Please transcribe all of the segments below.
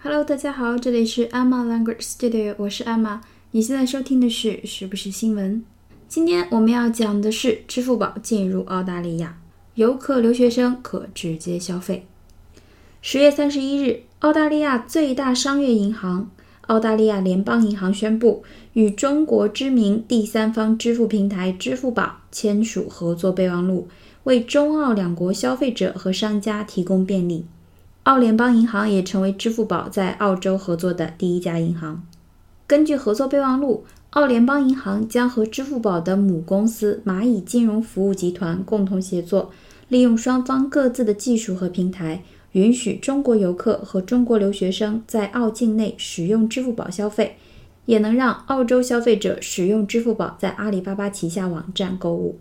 Hello，大家好，这里是 Emma Language Studio，我是 Emma。你现在收听的是是不是新闻？今天我们要讲的是支付宝进入澳大利亚，游客、留学生可直接消费。十月三十一日，澳大利亚最大商业银行澳大利亚联邦银行宣布，与中国知名第三方支付平台支付宝签署合作备忘录，为中澳两国消费者和商家提供便利。澳联邦银行也成为支付宝在澳洲合作的第一家银行。根据合作备忘录，澳联邦银行将和支付宝的母公司蚂蚁金融服务集团共同协作，利用双方各自的技术和平台，允许中国游客和中国留学生在澳境内使用支付宝消费，也能让澳洲消费者使用支付宝在阿里巴巴旗下网站购物。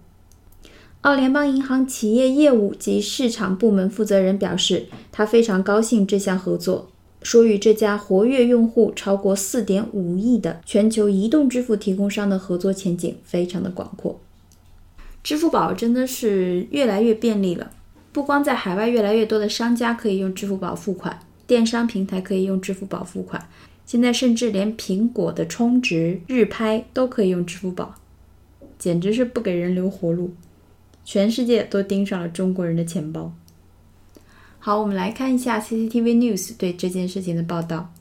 澳联邦银行企业业务及市场部门负责人表示，他非常高兴这项合作，说与这家活跃用户超过4.5亿的全球移动支付提供商的合作前景非常的广阔。支付宝真的是越来越便利了，不光在海外越来越多的商家可以用支付宝付款，电商平台可以用支付宝付款，现在甚至连苹果的充值、日拍都可以用支付宝，简直是不给人留活路。全世界都盯上了中国人的钱包。好，我们来看一下 CCTV News 对这件事情的报道。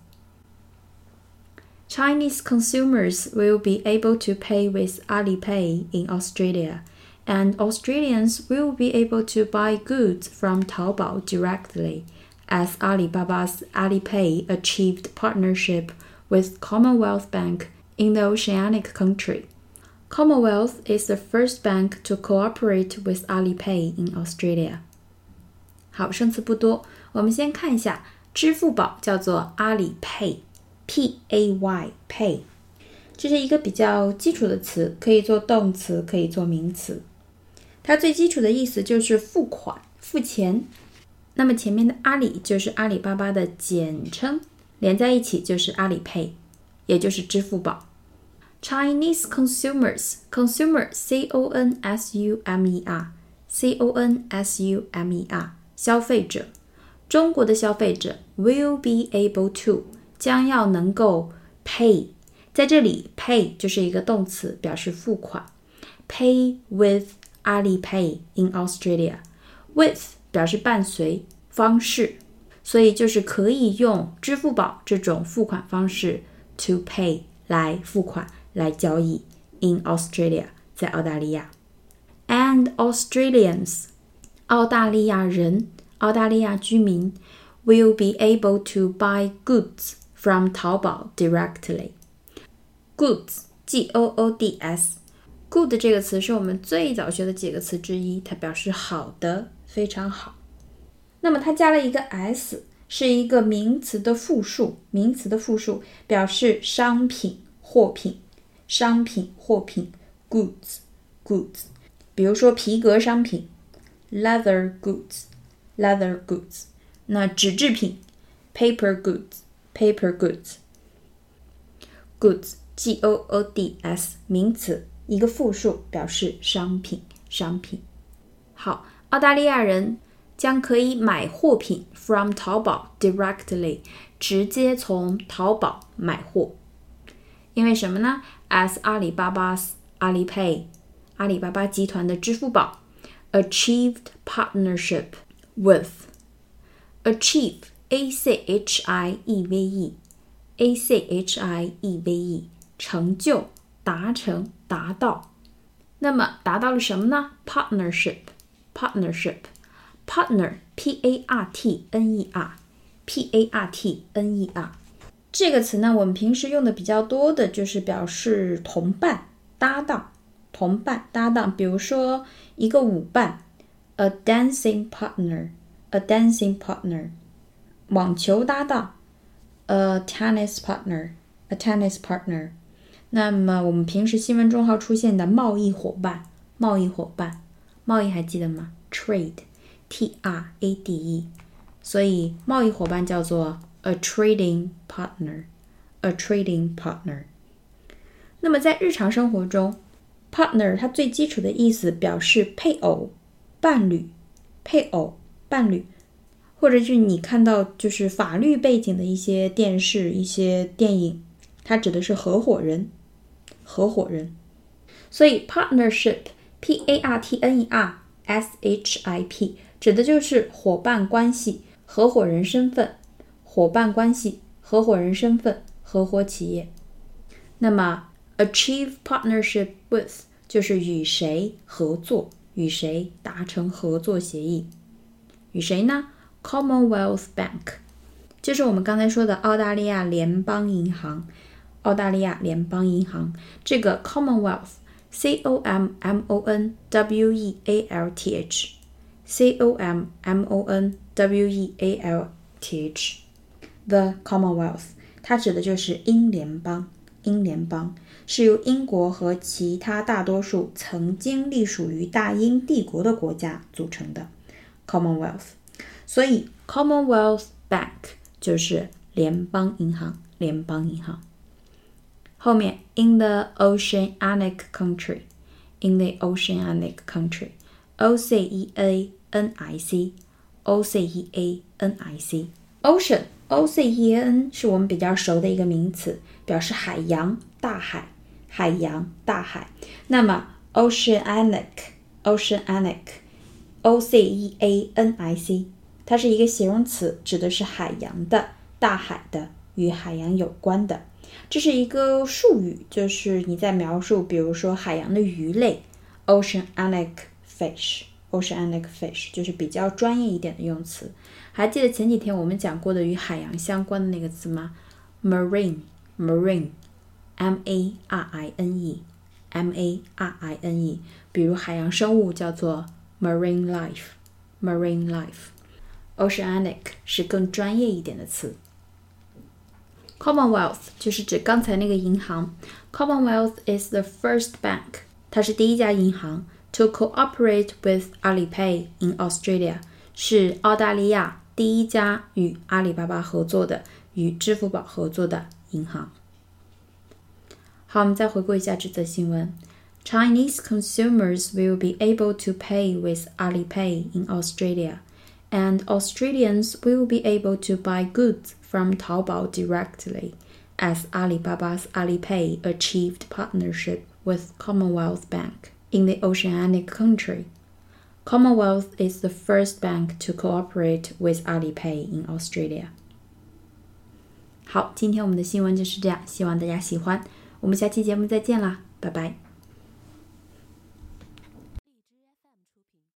Chinese consumers will be able to pay with Alipay in Australia, and Australians will be able to buy goods from Taobao directly, as Alibaba's Alipay achieved partnership with Commonwealth Bank in the Oceanic country. Commonwealth is the first bank to cooperate with Alipay in Australia。好，生词不多，我们先看一下，支付宝叫做阿里 Pay，P A Y Pay，这是一个比较基础的词，可以做动词，可以做名词。它最基础的意思就是付款、付钱。那么前面的阿里就是阿里巴巴的简称，连在一起就是阿里 Pay，也就是支付宝。Chinese consumers, consumer C O N S U M E R, C O N S U M E R，消费者，中国的消费者 will be able to 将要能够 pay，在这里 pay 就是一个动词，表示付款，pay with Alipay in Australia。with 表示伴随方式，所以就是可以用支付宝这种付款方式 to pay 来付款。 来交易 in Australia，在澳大利亚，and Australians，澳大利亚人、澳大利亚居民 will be able to buy goods from 淘宝 directly。goods，g o o d s，good 这个词是我们最早学的几个词之一，它表示好的，非常好。那么它加了一个 s，是一个名词的复数，名词的复数表示商品、货品。 商品、货品，goods，goods，比如说皮革商品，leather goods，leather goods。那纸制品，paper goods，paper goods。goods，g o o d s，名词，一个复数，表示商品，商品。好，澳大利亚人将可以买货品 from 淘宝 directly，直接从淘宝买货。因为什么呢？As 阿里巴巴 Alipay 阿里巴巴集团的支付宝 achieved partnership with achieve a c h i e v e a c h i e v e 成就达成达到，那么达到了什么呢？Partnership partnership partner p a r t n e r p a r t n e r 这个词呢，我们平时用的比较多的就是表示同伴、搭档、同伴、搭档。比如说一个舞伴，a dancing partner，a dancing partner。网球搭档，a tennis partner，a tennis partner。那么我们平时新闻中号出现的贸易伙伴，贸易伙伴，贸易还记得吗？trade，t r a d e。所以贸易伙伴叫做。A trading partner, a trading partner。那么在日常生活中，partner 它最基础的意思表示配偶、伴侣、配偶、伴侣，或者是你看到就是法律背景的一些电视、一些电影，它指的是合伙人，合伙人。所以 partnership，p a r t n e r s h i p，指的就是伙伴关系、合伙人身份、伙伴关系、合伙人身份、合伙企业。那么 achieve partnership with 就是与谁合作，与谁达成合作协议，与谁呢？Commonwealth Bank，就是我们刚才说的澳大利亚联邦银行。澳大利亚联邦银行这个 Commonwealth，C O M M O N W E A L T H，C O M M O N W E A L T H H，The Commonwealth，它指的就是英联邦。英联邦是由英国和其他大多数曾经隶属于大英帝国的国家组成的 Commonwealth，所以 Commonwealth Bank 就是联邦银行。联邦银行后面 in the oceanic country，in the oceanic country，O C E A N I C，O C E A N I C，ocean。 Ocean, O C E A N，是我们比较熟的一个名词，表示海洋、大海、海洋、大海。那么 Oceanic，Oceanic，O C E A N I C，它是一个形容词，指的是海洋的、大海的、与海洋有关的。这是一个术语，就是你在描述，比如说海洋的鱼类，Oceanic fish。Oceanic fish 就是比较专业一点的用词。还记得前几天我们讲过的与海洋相关的那个词吗？Marine，marine，m a r i n e，m a r i n e。比如海洋生物叫做 marine life，marine life。Oceanic 是更专业一点的词。Commonwealth 就是指刚才那个银行。Commonwealth is the first bank，它是第一家银行。To cooperate with Alipay in Australia 是澳大利亚第一家与阿里巴巴合作的、与支付宝合作的银行。好，我们再回顾一下这则新闻：Chinese consumers will be able to pay with Alipay in Australia, and Australians will be able to buy goods from Taobao directly, as Alibaba's Alipay achieved partnership with Commonwealth Bank in the oceanic country. Commonwealth is the first bank to cooperate with Alipay in Australia. 好，今天我们的新闻就是这样，希望大家喜欢。我们下期节目再见啦，拜拜。